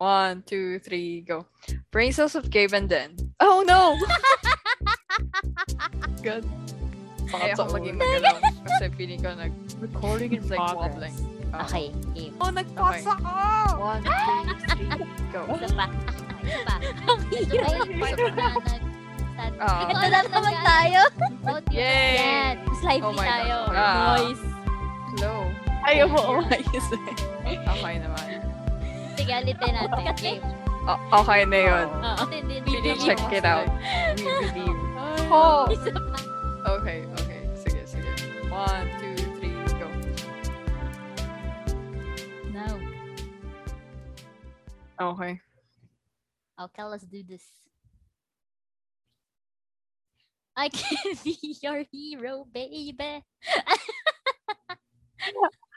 One, two, three, go. Brain cells of Gabe and Den. Oh no! Good. Baka ako maging magalaw. Kasi feeling ko nag... Recording in It's like progress. wobbling. Oh. Okay, game. Oh, nagpasa ka! One, two, three, go. Isa pa. Isa pa. Ito ba yung part na nag... Ah. Ito na naman tayo. Oh, Yay! Yan. Mas lively Oh my God. tayo. Ah. Noise. Slow. Ayaw mo umayos eh. Okay naman. Sige, ulitin natin. Game. O- okay na yun. Oo. Check it out. We believe. Oh! Isa pa. Okay, okay. Sige, sige. One, two, three, go. No. Okay. Oh, okay, let's do this. I can be your hero, baby.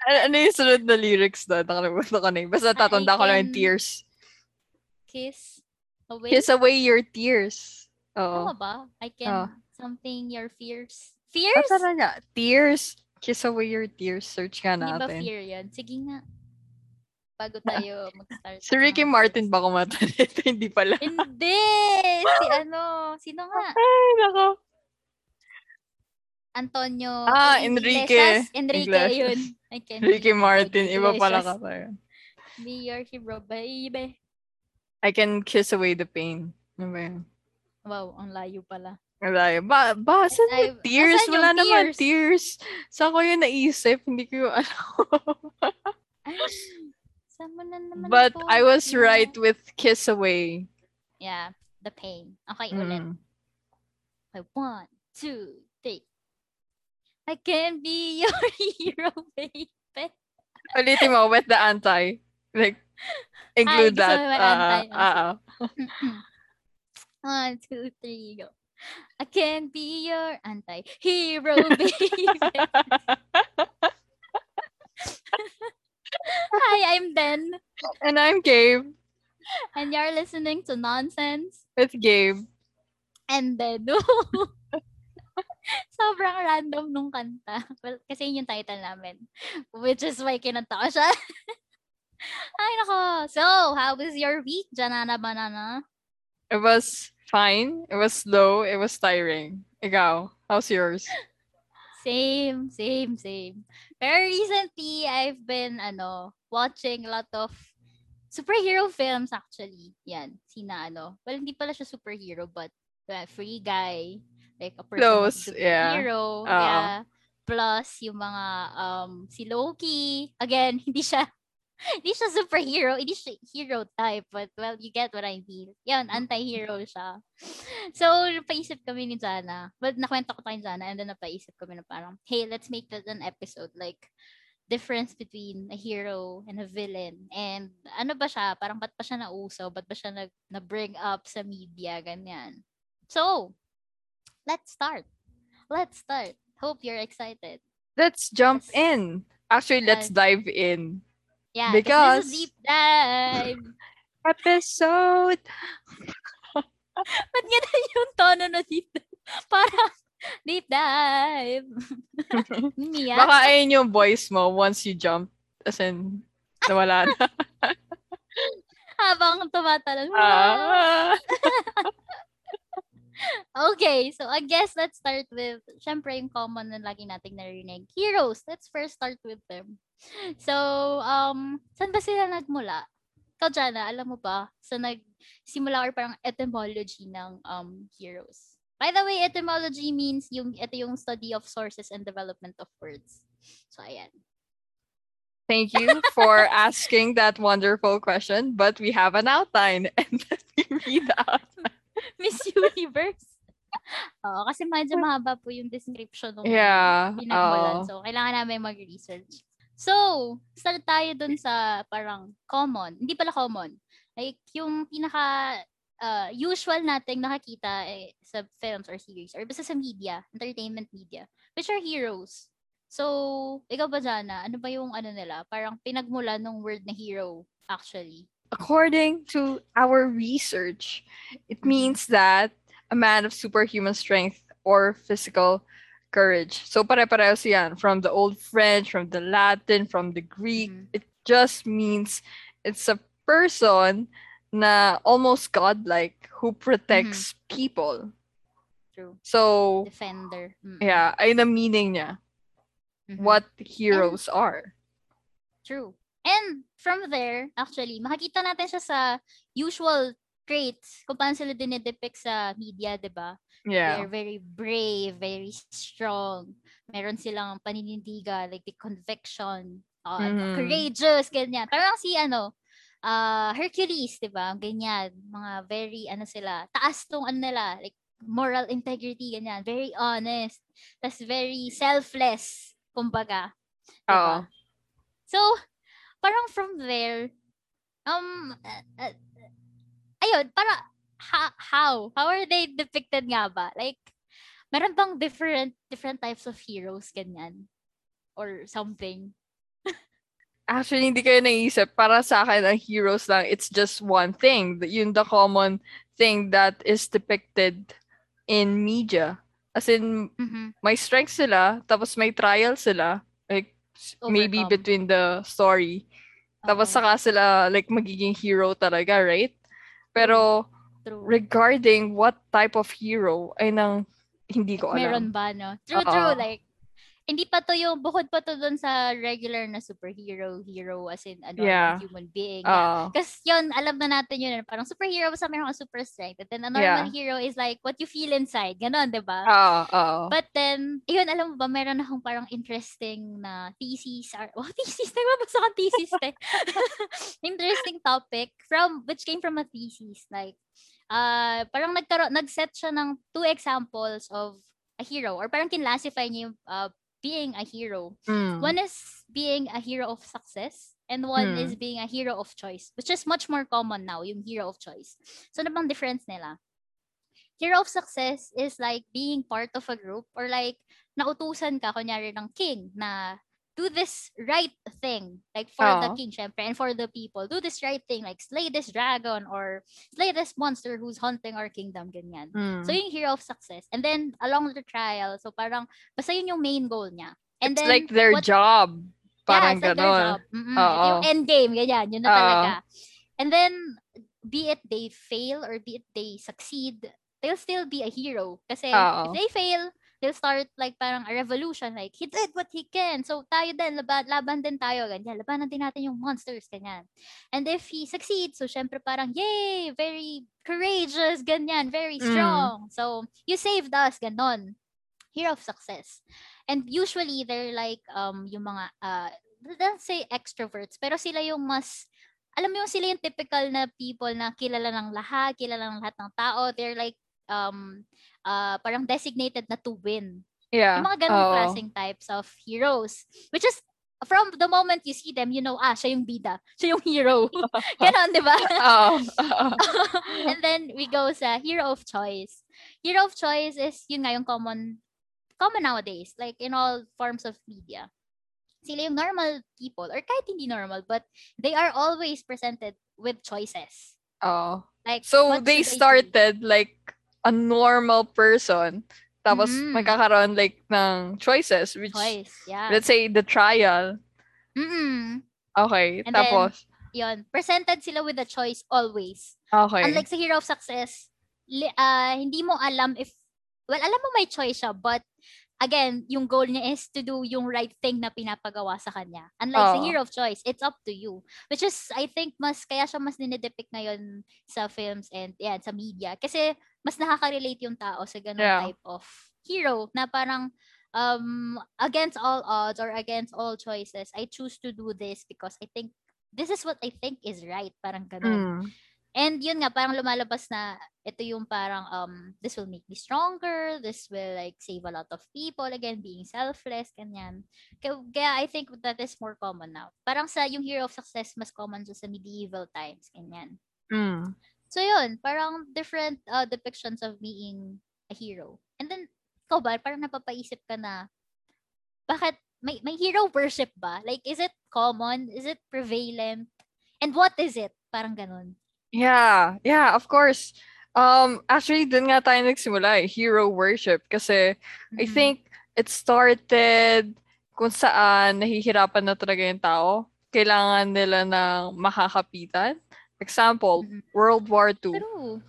Ano, ano yung sunod na lyrics doon? Nakalimutan ko na yun. Basta tatanda ko lang yung tears. Kiss away. Kiss away your tears. Oo. Tama ba? I can Oh. something your fears. Fears? talaga. Tears. Kiss away your tears. Search nga Hindi ba natin. fear yan? Sige nga. Bago tayo mag-start. Si Ricky Martin ba kumanta nito? Hindi pala. Hindi! Si ano? Sino nga? Ay, nako. Antonio. Ah, Iglesias? Enrique. Enrique Iglesias. yun. Can Ricky Martin. Iba pala ka tayo. Be your hero, baby. I can kiss away the pain. Ano ba yun? Wow, ang layo pala. Wala yun. Ba, ba, saan Ay, yung tears? yung Wala naman tears? tears. Saan ko yun naisip? Hindi ko yung alam. Ay, saan mo na naman But ito? I was right with kiss away. Yeah, the pain. Okay, ulit. Mm. Okay, one, two, three. I can be your hero, baby. Ulitin mo, with the anti. Like, include gusto that. ah, ah. One, two, three, go. I can be your anti-hero, baby. Hi, I'm Ben, And I'm Gabe. and you're listening to Nonsense. With Gabe. And then, sobrang random nung kanta. Well, kasi yun yung title namin. Which is why kinanta ko siya. Ay, nako. So, how was your week, Janana Banana? It was fine. It was slow. It was tiring. Ikaw, how's yours? Same, same, same. Very recently, I've been, ano, watching a lot of superhero films, actually. Yan, sina, ano. Well, hindi pala siya superhero, but uh, free guy. Like, a person Close, a yeah. hero. Oo. Yeah. Plus, yung mga, um, si Loki. Again, hindi siya, hindi siya superhero. Hindi siya hero type. But, well, you get what I mean. Yan, anti-hero siya. So, napaisip kami ni Jana. But nakwento ko tayo Jana and then napaisip kami na parang, hey, let's make that an episode. Like, difference between a hero and a villain. And ano ba siya? Parang ba't pa siya nauso? Ba't ba siya nag, na-bring up sa media? Ganyan. So, let's start. Let's start. Hope you're excited. Let's jump Yes. in. Actually, let's dive in. Yeah, Because- this is a deep dive. Episode. Ba't ganun yung tono na deep dive? Parang deep dive. Mia? Baka ayun yung voice mo once you jump. As in, nawala na. Habang tumatalon. Ah. Okay, so I guess let's start with, syempre yung common na lagi nating narinig, heroes. Let's first start with them. So, um, saan ba sila nagmula? Ikaw, Jana, alam mo ba, sa nagsimula or parang etymology ng um, heroes? By the way, etymology means yung, ito yung study of sources and development of words. So, ayan. Thank you for asking that wonderful question, but we have an outline and let me read out. Miss Universe. Oo, kasi medyo mahaba po yung description ng Yeah. pinagmulan. So, kailangan namin mag-research. So, start tayo dun sa parang common. Hindi pala common. Like, yung pinaka uh, usual nating nakakita eh, sa films or series or basta sa media, entertainment media, which are heroes. So, ikaw ba, Jana? Ano ba yung ano nila? Parang pinagmula ng word na hero, actually. According to our research, it means that a man of superhuman strength or physical courage. So pare-pareho yan. From the old French, from the Latin, from the Greek. Mhm. It just means it's a person na almost godlike who protects people. True. So, Defender. Mm-mm. yeah, ay na meaning niya Mhm. what heroes are. True. And from there, actually, makikita natin siya sa usual traits kung paano sila dinidepict sa media, di ba? Yeah. They're very brave, very strong. Meron silang paninindigan, like the conviction, uh, Mhm. courageous, ganyan. Parang si ano, uh, Hercules, di ba? Ganyan. Mga very, ano sila, taas tong ano nila, like moral integrity, ganyan. Very honest. Tapos very selfless, kumbaga. Oo. Diba? So, parang from there, um, uh, uh, ayun, para, ha- how? How are they depicted nga ba? Like, meron bang different, different types of heroes, ganyan? Or something? Actually, hindi kayo naisip. Para sa akin, ang heroes lang, it's just one thing. The- Yun the common thing that is depicted in media. As in, Mhm. may strength sila, tapos may trial sila. Like, s- maybe Overcome. between the story. Tapos saka sila, like, magiging hero talaga, right? Pero, true. regarding what type of hero, ay nang hindi ko Meron alam. ba, no? True, Oo. true. Like, hindi pa to yung, bukod pa to dun sa regular na superhero, hero, as in, a normal Yeah. human being. Yeah. Ah, Kasi yun, alam na natin yun. Parang superhero, basta meron kang super strength. And then a normal Yeah. hero is like what you feel inside. Ganon, di ba? ah, ah. But then, yun, alam mo ba, meron akong parang interesting na thesis. Or, oh, thesis. Nagbabasa kang thesis, te. interesting topic from, which came from a thesis. Like, uh, parang nagkaroon, nag-set siya ng two examples of a hero. Or parang kinlassify niya yung uh, being a hero. Mm. One is being a hero of success and one Hmm. is being a hero of choice, which is much more common now, yung hero of choice. So, ano bang difference nila? Hero of success is like being part of a group or like nautusan ka, kunyari ng king na do this right thing, like for the king, syempre, and for the people. Do this right thing, like slay this dragon or slay this monster who's haunting our kingdom, ganyan. Mm. So, yung hero of success. And then, along the trial, so parang, basta yun yung main goal niya. And it's then, like their what- job. Parang yeah, it's like their job. Mm-mm. Oo. Yung end game, ganyan, yun na Oo. talaga. And then, be it they fail or be it they succeed, they'll still be a hero. Kasi if they fail, they'll start like parang a revolution. Like, he did what he can. So, tayo din, laban, laban din tayo. Ganyan, labanan din natin yung monsters, ganyan. And if he succeeds, so syempre parang, yay, very courageous, ganyan, very Mm. strong. So, you saved us, ganon. Hero of success. And usually, they're like, um, yung mga, uh, let's say extroverts, pero sila yung mas, alam mo yung sila yung typical na people na kilala ng lahat, kilala ng lahat ng tao. They're like, um, uh, parang designated na to win. Yeah. Yung mga ganong oo. klaseng types of heroes. Which is, from the moment you see them, you know, ah, siya yung bida. Siya yung hero. Ganon, di ba? Oo. and then we go sa hero of choice. Hero of choice is yun nga yung common common nowadays like in all forms of media. Sila yung normal people or kahit hindi normal but they are always presented with choices. Oo. Like So they do? started like a normal person. Tapos Mhm. magkakaroon like ng choices which choice. Yeah. let's say the trial. Mm-mm. Okay. And then- tapos Yun. Presented sila with a choice always. okay. Unlike sa Hero of Success, li- ah, hindi mo alam if, well, alam mo may choice siya, but again, yung goal niya is to do yung right thing na pinapagawa sa kanya. Unlike sa Oo. Hero of Choice, it's up to you. Which is, I think, mas, kaya siya mas ninedepict ngayon sa films and, yeah, sa media. Kasi, mas nakaka-relate yung tao sa ganung Yeah. type of hero na parang, um, against all odds or against all choices, I choose to do this because I think, this is what I think is right. Parang ganun. Mm. And yun nga, parang lumalabas na ito yung parang, um, this will make me stronger, this will like save a lot of people, again, being selfless, ganyan. Kaya, kaya I think that is more common now. Parang sa yung hero of success, mas common sa medieval times, ganyan. Mm. So yun, parang different uh, depictions of being a hero. And then, ikaw ba, parang napapaisip ka na, bakit, may, may hero worship ba? Like, is it common? Is it prevalent? And what is it? Parang ganun. Yeah, yeah, of course. Um, actually, dun nga tayo nagsimula eh, hero worship. Kasi I Mhm. think it started kung saan nahihirapan na talaga yung tao. Kailangan nila ng makakapitan. Example, Mhm. World War II. True.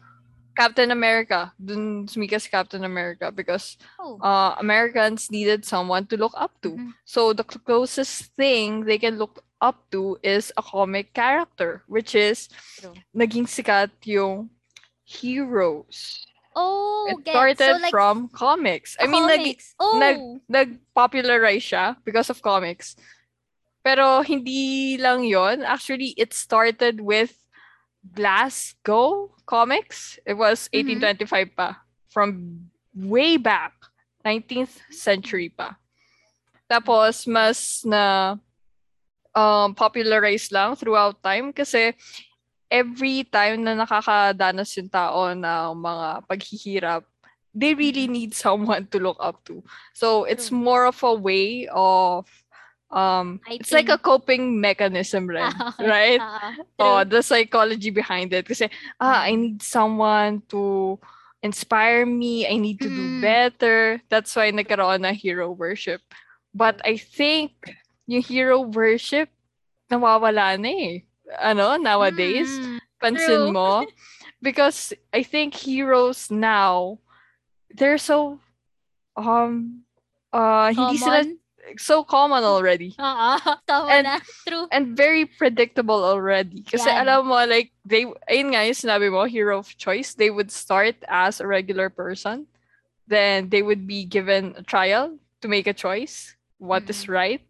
Captain America. Dun sumikas si Captain America because Oh. uh, Americans needed someone to look up to. Mhm. So the closest thing they can look up to is a comic character, which is True. naging sikat yung heroes. Oh, It get. started so like from comics. I mean, nag, comics. oh. nag- nag-popularize siya because of comics. Pero hindi lang yon. Actually, it started with Glasgow Comics. It was Mhm. 1825 pa. From way back. 19th century pa. Tapos, mas na um, popularize lang throughout time kasi every time na nakakadanas yung tao ng mga paghihirap, they really need someone to look up to. So it's more of a way of um I it's like a think- coping mechanism rin, Ah, right? ah, Oh, true. the psychology behind it. Kasi, ah, I need someone to inspire me. I need to do Mm. better. That's why nagkaroon na hero worship. But I think yung hero worship, nawawala na eh. Ano, nowadays. Mm, Pansin true. mo? Because I think heroes now, they're so, um, uh, hindi sila common. so common already. Oo, tama And- na. True. and very predictable already. Kasi Yan. alam mo, like, they, ayun nga yung sinabi mo, hero of choice, they would start as a regular person. Then they would be given a trial to make a choice, what is Mm. right.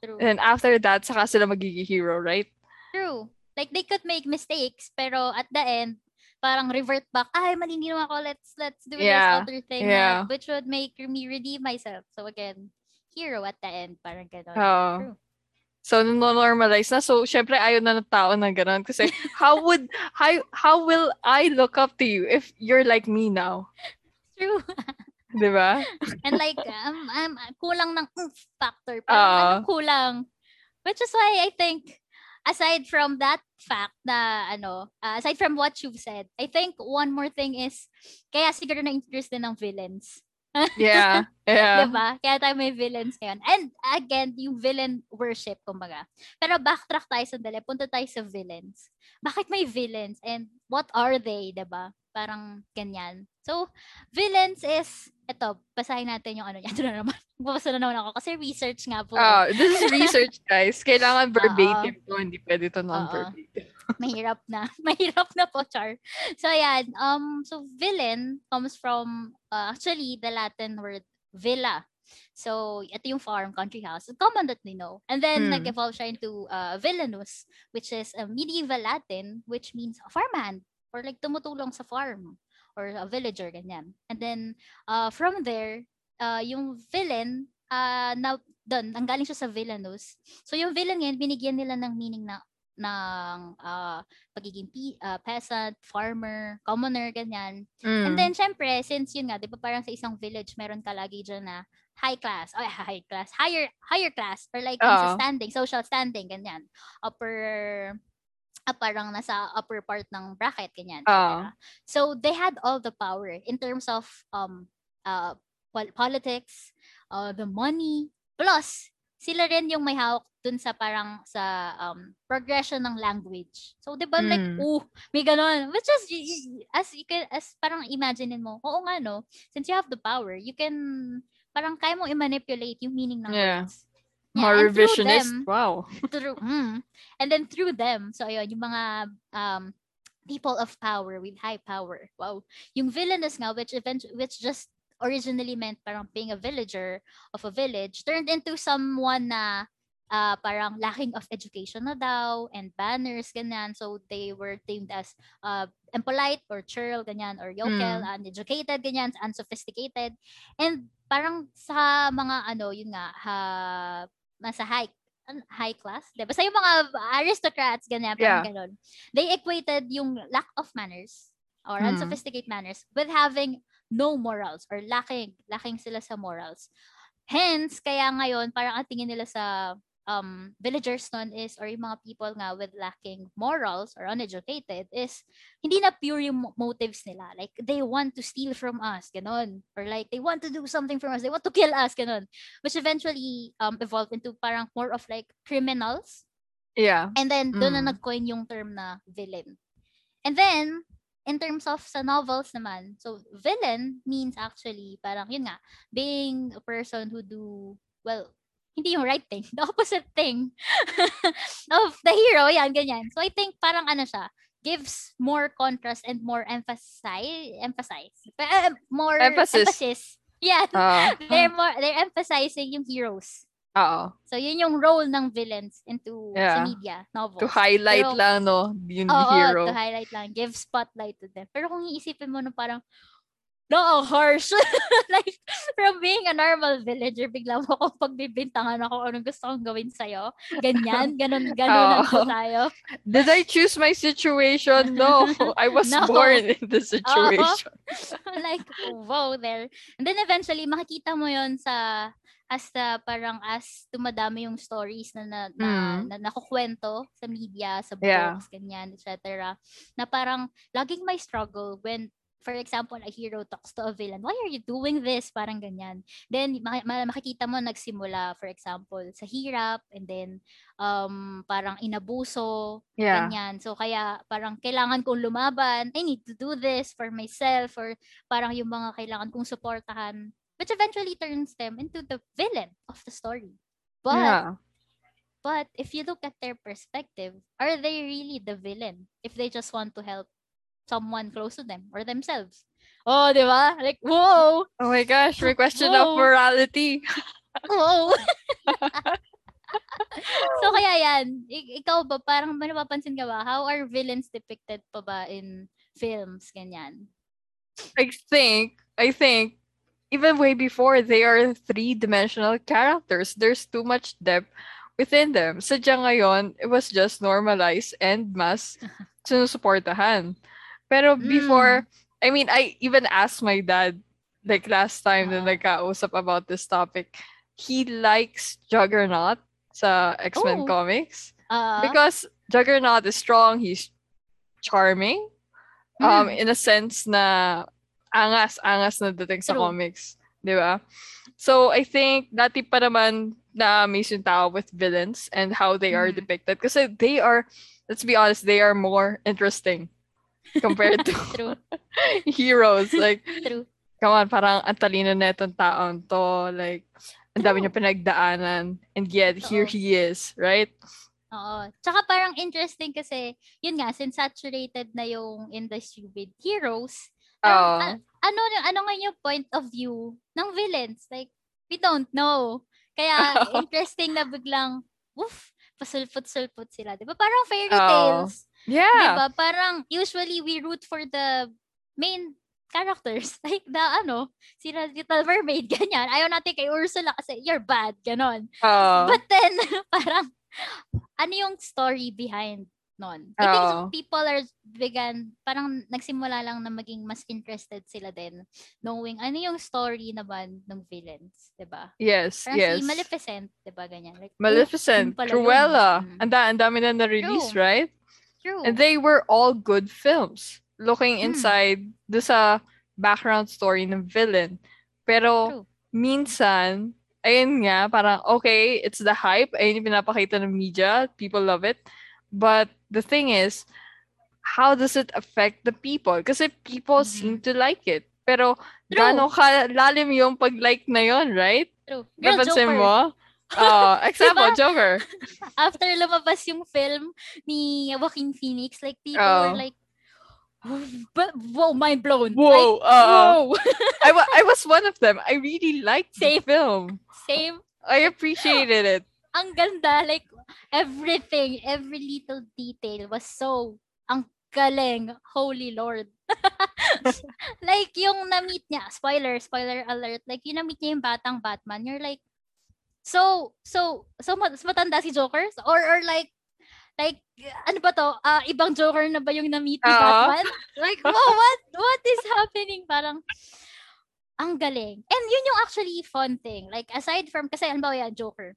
True. And after that, saka sila magiging hero, right? True. Like they could make mistakes, pero at the end, parang revert back. Ay, mali ginawa ko. Let's let's do Yeah, this other thing yeah. na, which would make me redeem myself. So again, hero at the end, parang gano'n. Oo. True. So, normalize na. So, syempre, ayaw na ng tao na ganun. Kasi, how would, how, how will I look up to you if you're like me now? True. Di ba? And like, um, um, kulang ng oomph factor. Parang ano, kulang. Which is why I think, aside from that fact na, ano, uh, aside from what you've said, I think one more thing is, kaya siguro na-interest din ng villains. Yeah. Yeah. Diba? Kaya tayo may villains ngayon. And again, yung villain worship, kumbaga. Pero backtrack tayo sandali. Punta tayo sa villains. Bakit may villains? And what are they? Diba? Parang ganyan. So, villains is, eto, basahin natin yung ano niya. Ito na naman. Babasa na naman ako kasi research nga po. Ah, this is research, guys. Kailangan verbatim to. Hindi pwede to non-verbatim. mahirap na. mahirap na po, Char. So, ayan. Um, so, villain comes from, uh, actually, the Latin word villa. So, ito yung farm, country house. Common that we know. And then, Hmm. nag-evolve siya into uh, villanus, which is a medieval Latin, which means a farmhand or like tumutulong sa farm or a villager, ganyan. And then, uh, from there, uh, yung villain, uh, na, doon, ang galing siya sa villanus. So, yung villain ngayon, binigyan nila ng meaning na ng uh, pagiging pe- uh, peasant, farmer, commoner, ganyan. And Mm. then, syempre, since yun nga, di ba parang sa isang village, meron ka lagi dyan na high class, oh, high class, higher higher class, or like yung sa standing, social standing, ganyan. Upper, ah, parang nasa upper part ng bracket, ganyan. Etc. So, they had all the power in terms of um uh, pol- politics, uh, the money, plus, sila rin yung may hawak dun sa parang sa um, progression ng language. So, di ba, like, Mm. oh, may ganon. Which is, as you can, as parang imaginein mo, oo nga, no, since you have the power, you can, parang kaya mong i-manipulate yung meaning ng Yeah. words. And through revisionist. them- Wow. through mm, and then through them so ayun yung mga um people of power with high power wow. Yung villainous nga which event which just originally meant parang being a villager of a village turned into someone na uh, parang lacking of education na daw and banners ganyan. So they were deemed as uh, impolite or churl ganyan or yokel uneducated ganyan unsophisticated. And parang sa mga ano yun nga ha, nasa high high class, di ba? Sa yung mga aristocrats, ganyan, parang Yeah. ganon. They equated yung lack of manners or Hmm. unsophisticated manners with having no morals or lacking, lacking sila sa morals. Hence, kaya ngayon, parang ang tingin nila sa um, villagers nun is, or yung mga people nga with lacking morals or uneducated is, hindi na pure yung mo- motives nila. Like, they want to steal from us, ganon. Or like, they want to do something from us. They want to kill us, ganon which eventually um evolved into parang more of like criminals Yeah. And then, doon na Mm. nag-coin yung term na villain. And then, in terms of sa novels naman, so villain means actually, parang yun nga, being a person who do, well, hindi yung right thing, the opposite thing of the hero, yan, ganyan. So I think parang ano siya, gives more contrast and more emphasize, emphasize, uh, more Emphasis. emphasis. Yeah, Ah. they're more, they're emphasizing yung heroes. Oo. So yun yung role ng villains into sa Yeah. media, novels. To highlight Pero- lang, no? Yung Oo, hero. to highlight lang. Give spotlight to them. Pero kung iisipin mo na parang, no, harsh. like, from being a normal villager, bigla mo akong pagbibintangan ako anong gusto kong gawin sa'yo. Ganyan, ganun, ganun Oo. tayo. Did I choose my situation? No. I was No. born in the situation. like, wow, there. And then eventually, makikita mo yon sa as the parang as tumadami yung stories na na, na, Mm. na nakukwento sa media, sa Yeah. books, ganyan, etc. Na parang laging may struggle when for example, a hero talks to a villain. Why are you doing this? Parang ganyan. Then, maki- ma- makikita mo nagsimula, for example, sa hirap, and then, um, parang inabuso, Yeah. ganyan. So, kaya parang kailangan kong lumaban. I need to do this for myself or parang yung mga kailangan kong suportahan. Which eventually turns them into the villain of the story. But, yeah. but if you look at their perspective, are they really the villain if they just want to help someone close to them or themselves? Oh, di ba? Like, whoa! Oh my gosh, may question of morality. Whoa! so, kaya yan. I- ikaw ba, parang may napapansin ka ba? How are villains depicted pa ba in films? Ganyan. I think, I think, even way before, they are three-dimensional characters. There's too much depth within them. Sadya ngayon, it was just normalized and mas sinusuportahan. Pero before, I mean, I even asked my dad, like last time na Ah. nagkausap about this topic, he likes Juggernaut sa X-Men Oh. comics. Ah, Because Juggernaut is strong, he's charming. Um, Mm. in a sense na angas-angas na dating sa True. comics. Di ba? So, I think dati pa naman na yung tao with villains and how they are Mhm. depicted. Kasi they are, let's be honest, they are more interesting compared to true, heroes. Like, true. come on, parang ang talino na itong taon to. Like, ang dami True. niya pinagdaanan. And yet, here Oo. he is, right? Oo. Tsaka parang interesting kasi, yun nga, since saturated na yung industry with heroes, parang, a- ano, ano nga yung point of view ng villains? Like, we don't know. Kaya, interesting na biglang, woof, pasulput-sulput sila. Di ba? Parang fairy tales. Di yeah. ba? Parang, usually, we root for the main characters. Like, the, ano, si Little Mermaid, ganyan. Ayaw natin kay Ursula kasi you're bad, ganon. Oo. But then, parang, ano yung story behind nun? I think some people are began, parang nagsimula lang na maging mas interested sila din knowing ano yung story naman ng villains, 'di ba? yes, Parang yes. si Maleficent, 'di ba ganyan? Like, oh, Maleficent. Cruella. Mm. Ang da- dami na na-release, True. right? True. And they were all good films. Looking Mm. inside do sa background story ng villain. Pero True. minsan, ayun nga, parang okay, it's the hype, ayun yung pinapakita ng media, people love it. But the thing is, how does it affect the people? Kasi people Mhm. seem to like it. Pero True. gaano kalalim yung pag-like na yon, right? True. Girl, Napansin Joker. mo? Uh, example, Diba? Joker. After lumabas yung film ni Joaquin Phoenix, like people Oo. were like, but wow, mind blown. Whoa, Like, uh, whoa. I, wa- I was one of them. I really liked the Same. film. Same I appreciated it. ang ganda. Like, everything, every little detail was so, ang galing. Holy Lord. like, yung na-meet niya, spoiler, spoiler alert, like, yung na-meet niya yung batang Batman, you're like, so, so, so, mas matanda si Joker? Or, or like, like, ano ba to? Ah, ibang Joker na ba yung na-meet ni. Batman? Like, wow, what, what is happening? Parang, ang galing. And yun yung actually fun thing. Like, aside from, kasi halimbawa yan, Joker.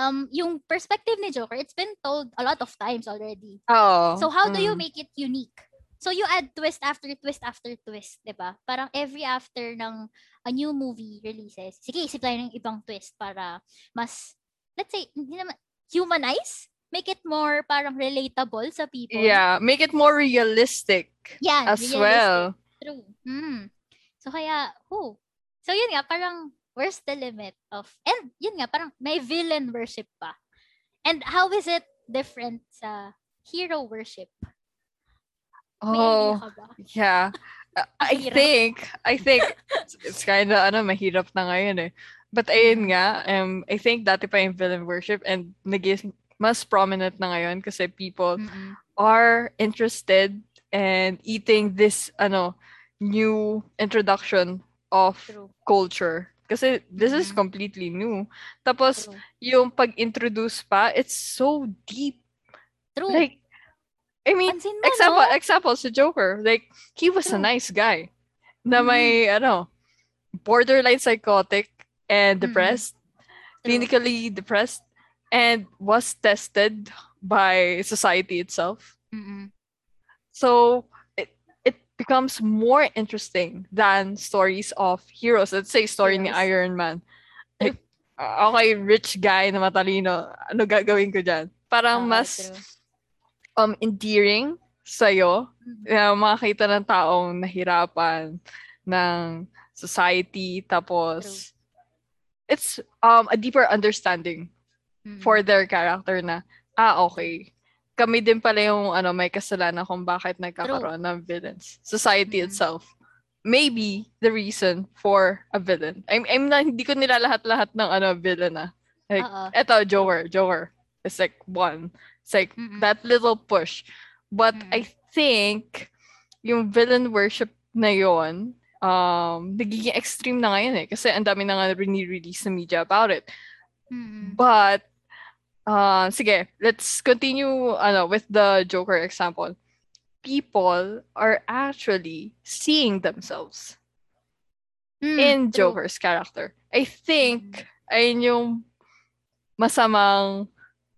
Um, yung perspective ni Joker, it's been told a lot of times already. Oh. So how do you mm. make it unique? So you add twist after twist after twist, 'di ba? Parang every after ng a new movie releases, sige, isip tayo ng ibang twist para mas let's say hindi naman humanize make it more parang relatable sa people. Yeah, make it more realistic Yan, as realistic. well. True. Mm. So kaya, oh. So yun nga, parang where's the limit of, and yun nga, parang may villain worship pa. And how is it different sa hero worship? May Oh, yeah. Uh, I Mahirap. think, I think, it's kind of, ano, mahirap na ngayon eh. But ayun nga, um, I think dati pa yung villain worship and naging mas prominent na ngayon kasi people Mm-mm. are interested in eating this, ano, new introduction of True. culture. Kasi this is Mhm. completely new. Tapos, True. yung pag-introduce pa, it's so deep. True. Like, I mean, Pansin mo, example, no? example, si Joker, like, he was a nice guy na Mhm. may, ano, borderline psychotic and Mhm. depressed, True. clinically depressed, and was tested by society itself. Mm-mm. So, it, it becomes more interesting than stories of heroes. Let's say, story ni Heroes. Iron Man. Like, uh, okay, rich guy na matalino. Ano gagawin ko dyan? Parang Oo, mas. Um endearing sa'yo Mhm. na makakita ng taong nahirapan ng society. Tapos it's um a deeper understanding Mm-mm. for their character na ah okay. Kami din pala yung ano may kasalanan kung bakit nagkakaroon ng villains. Society Mhm. itself. Maybe the reason for a villain. I'm I'm na, hindi ko nila lahat-lahat ng ano villain ah. Like Oo. eto Joker Joker is like one it's like Mm-mm. that little push. But Mm. I think yung villain worship na yon um, nagiging extreme na ngayon eh. Kasi ang dami na nga release sa media about it. Mm-mm. But, uh, sige, let's continue ano, with the Joker example. People are actually seeing themselves Mm, in true. Joker's character. I think, ayun yung masamang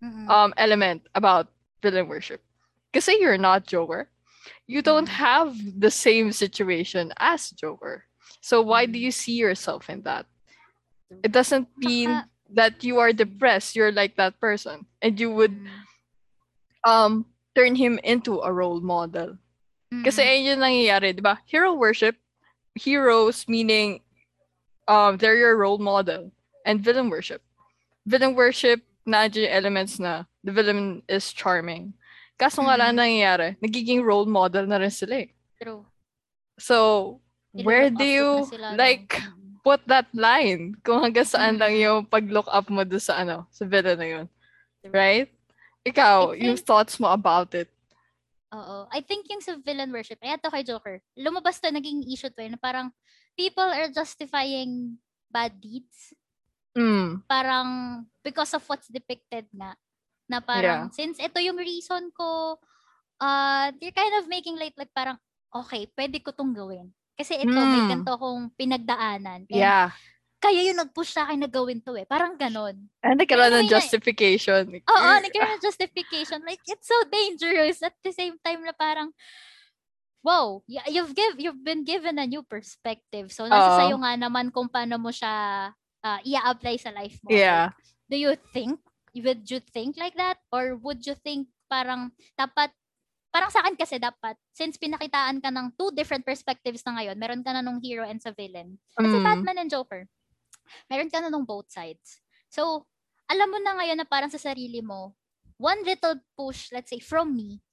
Mm-mm. um element about villain worship. Kasi you're not Joker. You don't Mm. have the same situation as Joker. So why do Mm. you see yourself in that? It doesn't mean that you are depressed, you're like that person. And you would Mm. um turn him into a role model. Kasi Mm-mm. ayun yung nangyayari, di ba? Hero worship, heroes meaning um they're your role model. And villain worship. Villain worship, yung elements na the villain is charming. Kaso nga lang Mhm. nangyayari, nagiging role model na rin sila eh. True. So, where Nilo-look do you like Mm-mm. put that line? Kung hanggang saan lang Mhm. yung pag-look up mo doon sa ano, sa villain na yun. Right? Ikaw, I yung think- thoughts mo about it. Oo. I think yung sa villain worship, ay ito kay Joker, lumabas to, naging issue to eh, na parang people are justifying bad deeds. Mm. Parang because of what's depicted nga. Na parang, since ito yung reason ko, uh, they're kind of making light like parang, okay, pwede ko tong gawin. Kasi ito, may Mm. ganito kong pinagdaanan. And Yeah. Kaya yung nag-push sa akin na gawin to eh. Parang ganon. And nagkaroon ng na- justification. Oo, Eh, nagkaroon ng justification. Like, it's so dangerous at the same time na parang, wow, you've give you've been given a new perspective. So, nasa Oo. sa'yo nga naman kung paano mo siya uh, i-apply sa life mo. Yeah. Do you think, would you think like that? Or would you think parang dapat, parang sa akin kasi dapat, since pinakitaan ka ng two different perspectives na ngayon, meron ka na nung hero and sa villain. Kasi Mm. Batman and Joker, meron ka na nung both sides. So, alam mo na ngayon na parang sa sarili mo, one little push, let's say, from me,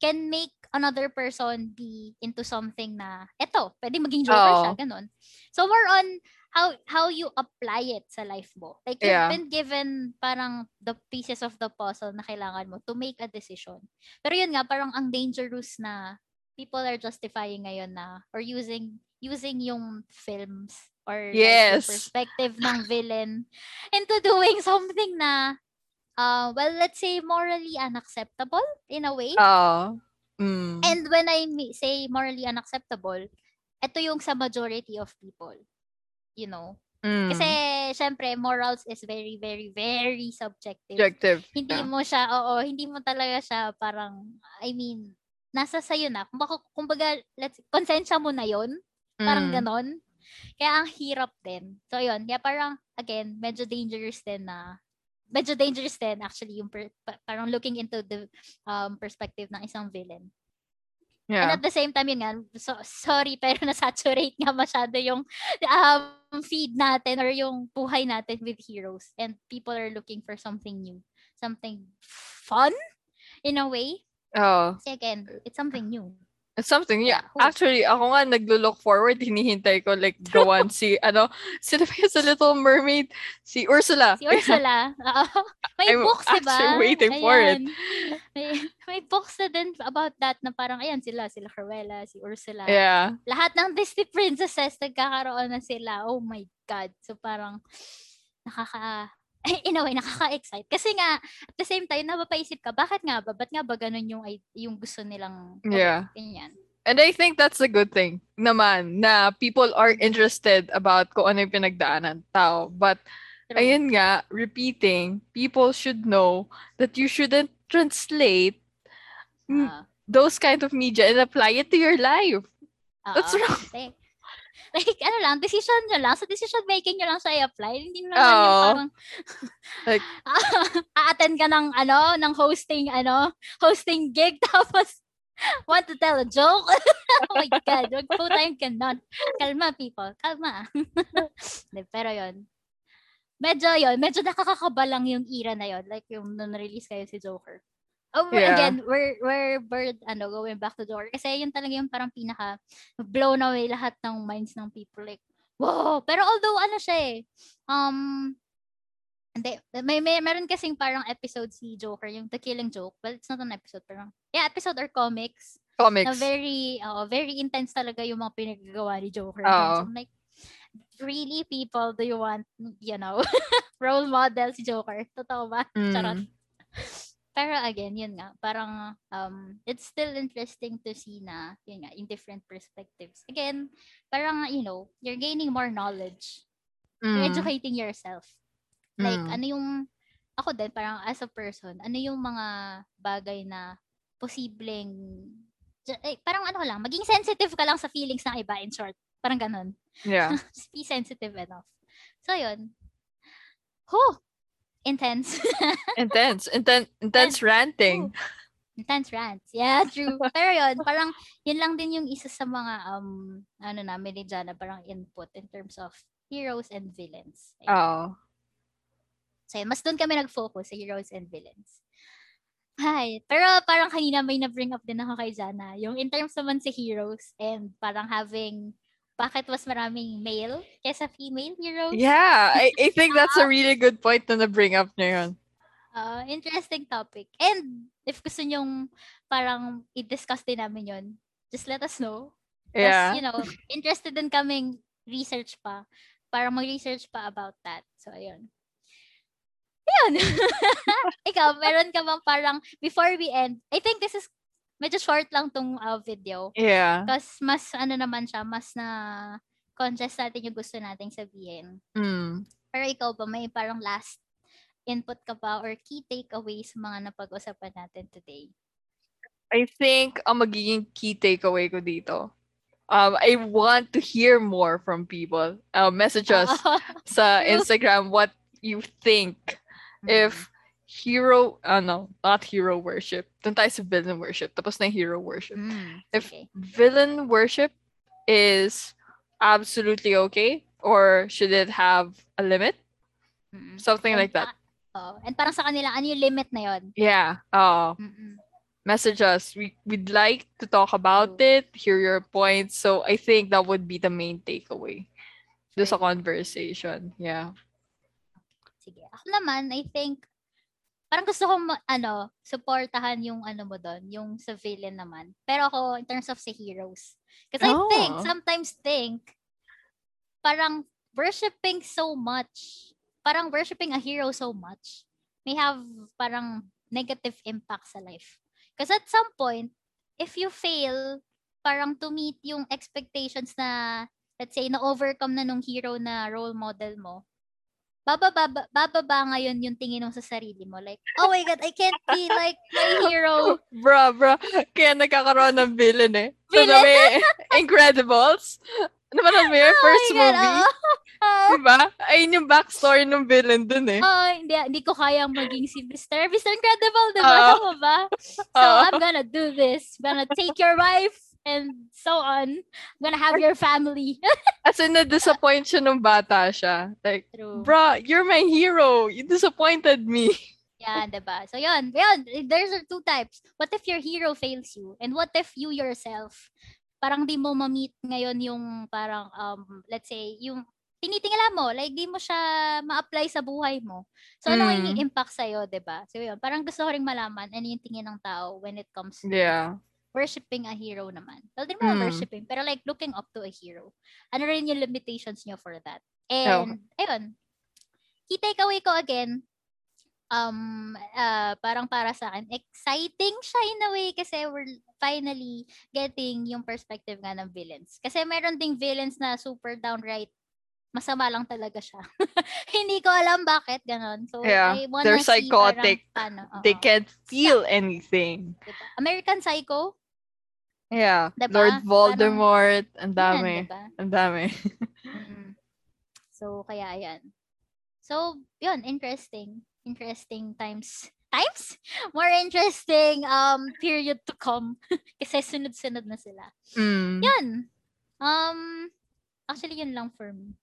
can make another person be into something na, eto, pwede maging Joker siya, Oo. ganun. So, more on how how you apply it sa life mo. Like, you've Yeah. been given parang the pieces of the puzzle na kailangan mo to make a decision. Pero yun nga, parang ang dangerous na people are justifying ngayon na or using using yung films or like, Yes. perspective ng villain into doing something na uh, well let's say morally unacceptable in a way Oo. Mm. and when I say morally unacceptable ito yung sa majority of people you know Mm. kasi syempre morals is very very very subjective Objective. hindi Yeah. mo siya, oo, hindi mo talaga siya parang, I mean, nasa sayo na. Kumbaga, kumbaga let's, konsensya mo na yon Parang Mm. ganon. Kaya ang hirap din. So, yun. Kaya parang, again, medyo dangerous din na medyo dangerous din actually yung per, pa- parang looking into the um, perspective ng isang villain. And Yeah. at the same time, yun nga, so, sorry, pero nasaturate nga masyado yung um, feed natin or yung buhay natin with heroes. And people are looking for something new. Something fun, in a way. Oh, Kasi again, it's something new. It's something. Yeah. Actually, ako nga naglo-look forward. Hinihintay ko like gawan si, ano, sino ba sa Little Mermaid? Si Ursula. Si Ursula. Oo. may I'm books, diba? actually waiting for it. Ayan. May, may books na din about that na parang, ayan sila, sila Cruella, si Ursula. Yeah. Lahat ng Disney princesses, nagkakaroon na sila. Oh my God. So parang, nakaka, in a way, nakaka-excite. Kasi nga, at the same time, napapaisip ka, bakit nga ba? Ba't nga ba ganun yung, yung gusto nilang? Yeah. Ganyan. And I think that's a good thing naman na people are interested about kung ano yung pinagdaanan tao. But True. ayun nga, repeating, people should know that you shouldn't translate Ah, those kind of media and apply it to your life. That's oo. wrong. Like, like, ano lang, decision nyo lang. Sa decision making nyo lang siya i-apply. Hindi naman yung Oo. parang, Like- a-attend ka ng, ano, ng hosting, ano, hosting gig, tapos, want to tell a joke? oh my God, wag po tayong ganon. Kalma, people. Kalma. Pero yon medyo yon medyo nakakakaba lang yung era na yon Like, yung nung release kayo si Joker. Oh, Yeah. again, we're, we're, bird, ano, going back to Joker. Kasi yun talaga yung parang pinaka blown away lahat ng minds ng people. Like, wow! Pero although, ano siya eh, um, hindi, may, may, meron kasing parang episode si Joker, yung The Killing Joke. Well, it's not an episode, parang, yeah, episode or comics na Comics. very, uh, very intense talaga yung mga pinagagawa ni Joker. So, I'm like, really, people, do you want, you know, role model si Joker? Totoo ba? Charot. Pero again, yun nga, parang um, it's still interesting to see na, yun nga, in different perspectives. Again, parang, you know, you're gaining more knowledge. You're Mm. educating yourself. Like, Mm. ano yung, ako din, parang as a person, ano yung mga bagay na posibleng, eh, parang ano lang, maging sensitive ka lang sa feelings ng iba, in short. Parang ganun. Yeah. Just be sensitive enough. So, yun. Whew! Intense. Intense. Inten- intense ranting. Intense rants. Yeah, true. Pero yun, parang yun lang din yung isa sa mga um ano namin ni Jana parang input in terms of heroes and villains. Ayun. Oh. So yun, mas doon kami nag-focus sa heroes and villains. Hi. Pero parang kanina may na-bring up din ako kay Jana. Yung in terms naman sa heroes and parang having bakit mas maraming male kesa female heroes? Yeah. I, I think that's a really good point na na-bring up niya yun. Uh, interesting topic. And if gusto nyong parang i-discuss din namin yun, just let us know. Yeah. you know, interested din kaming research pa para mag-research pa about that. So, ayun. Ayun. Ikaw, meron ka bang parang, before we end, I think this is, medyo short lang tong uh, video. Yeah. Because mas, ano naman siya, mas na conscious natin yung gusto nating sabihin. Mm. Pero ikaw ba, may parang last input ka ba or key takeaways sa mga napag-usapan natin today? I think ang magiging key takeaway ko dito, um, I want to hear more from people. Uh, message us sa. Instagram what you think if hero, ano, not hero worship. Doon tayo sa villain worship. Tapos na hero worship. Mm, if-. Villain worship is absolutely okay or should it have a limit? Mm-mm. Something And like that. pa- oh, and parang sa kanila, ano yung limit na yon? Yeah. Uh, Mm-mm. message us. We we'd like to talk about True. it, hear your points. So I think that would be the main takeaway. Sa Sure. conversation. Yeah. Sige. Ako naman, I think, parang gusto kong, ano, supportahan yung ano mo doon, yung sa villain naman. Pero ako, in terms of sa heroes. Because I think, Oh. sometimes think, parang worshipping so much, parang worshipping a hero so much, may have parang negative impact sa life. Because at some point, if you fail, parang to meet yung expectations na, let's say, na-overcome na nung hero na role model mo, bababa, bababa ngayon yung tingin mo sa sarili mo. Like, oh my God, I can't be like my hero. Bro, bro. Kaya nagkakaroon ng villain eh. So Villain? may Incredibles. Napanood mo yung first Oh my God, movie? oo. Oo. Diba? Ayun yung backstory ng villain dun eh. Oo, hindi, hindi ko kayang maging si Mr. Mr. Incredible, di ba? Oo. Tama ba? So, Oo. I'm gonna do this. I'm gonna take your wife and so on. I'm gonna have your family. As in, na-disappoint siya nung bata siya. Like, True. bruh, you're my hero. You disappointed me. Yan, diba? So, yun. Yun, there's are two types. What if your hero fails you? And what if you yourself, parang di mo ma-meet ngayon yung parang, um, let's say, yung tinitingala mo, like di mo siya ma-apply sa buhay mo. So, ano Mm. yung impact sa'yo, diba? So, yun. Parang gusto ko rin malaman ano yung tingin ng tao when it comes to Yeah. Worshipping a hero naman. Well, di naman Mm. worshipping, pero like looking up to a hero. Ano rin yung limitations nyo for that? Oh. And, ayun. Key takeaway ko again, um, uh, parang para sa akin, exciting siya in a way kasi we're finally getting yung perspective nga ng villains. Kasi meron ding villains na super downright masama lang talaga siya. Hindi ko alam bakit ganon. So, Yeah, I wanna they're see parang psychotic. paano, They oo. can't feel anything. Diba? American Psycho, Yeah. Diba? Lord Voldemort. Ang dami. diba? Ang dami. So, kaya yan. So, yun, interesting. Interesting times. Times? More interesting um period to come. Kasi sunod-sunod na sila. Mm. Yan. Um, actually, yun lang for me.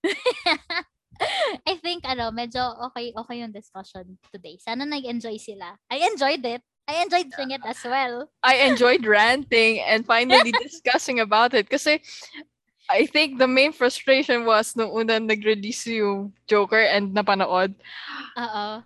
I think, ano, medyo okay, okay yung discussion today. Sana nag-enjoy sila. I enjoyed it. I enjoyed doing it as well. I enjoyed ranting and finally discussing about it. Kasi I think the main frustration was nung una nag-release yung Joker and napanood. Oo.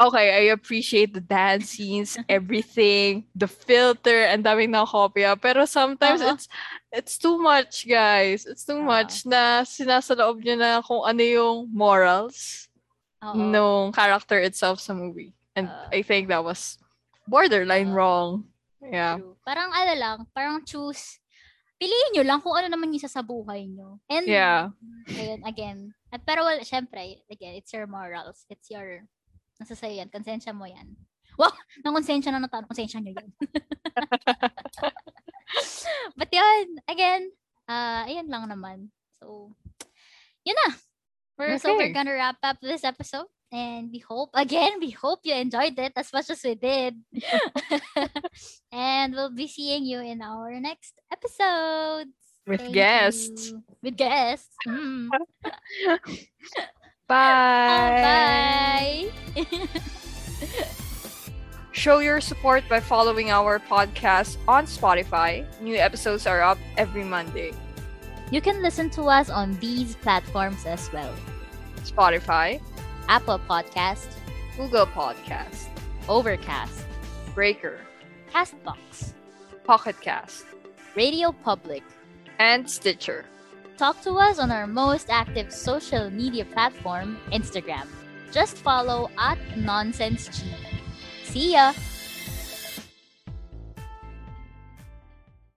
Okay, I appreciate the dance scenes, everything, the filter, and daming nakakopya. Pero sometimes Oo. it's it's too much, guys. It's too Oo. much na sinasaloob niya na kung ano yung morals Oo. nung character itself sa movie. And Oo. I think that was borderline Oo. wrong. Yeah. True. Parang ano lang, parang choose. Piliin nyo lang kung ano naman yung sa buhay nyo. And, Yeah. ayun, again. At pero, well, syempre, again, it's your morals. It's your, nasa sa'yo yan. Konsensya mo yan. Wow! Nang konsensya na natanong, konsensya nyo yan. But yun, again, uh, ayun lang naman. So, yun na. We're, So we're Okay. gonna wrap up this episode. And we hope, again, we hope you enjoyed it as much as we did. and we'll be seeing you in our next episodes. With Thank guests. you. With guests. Mm. Bye. Bye. Show your support by following our podcast on Spotify. New episodes are up every Monday. You can listen to us on these platforms as well. Spotify, Apple Podcast, Google Podcast, Overcast, Breaker, Castbox, Pocket Cast, Radio Public. and Stitcher. Talk to us on our most active social media platform, Instagram. Just follow at NonsenseG. See ya!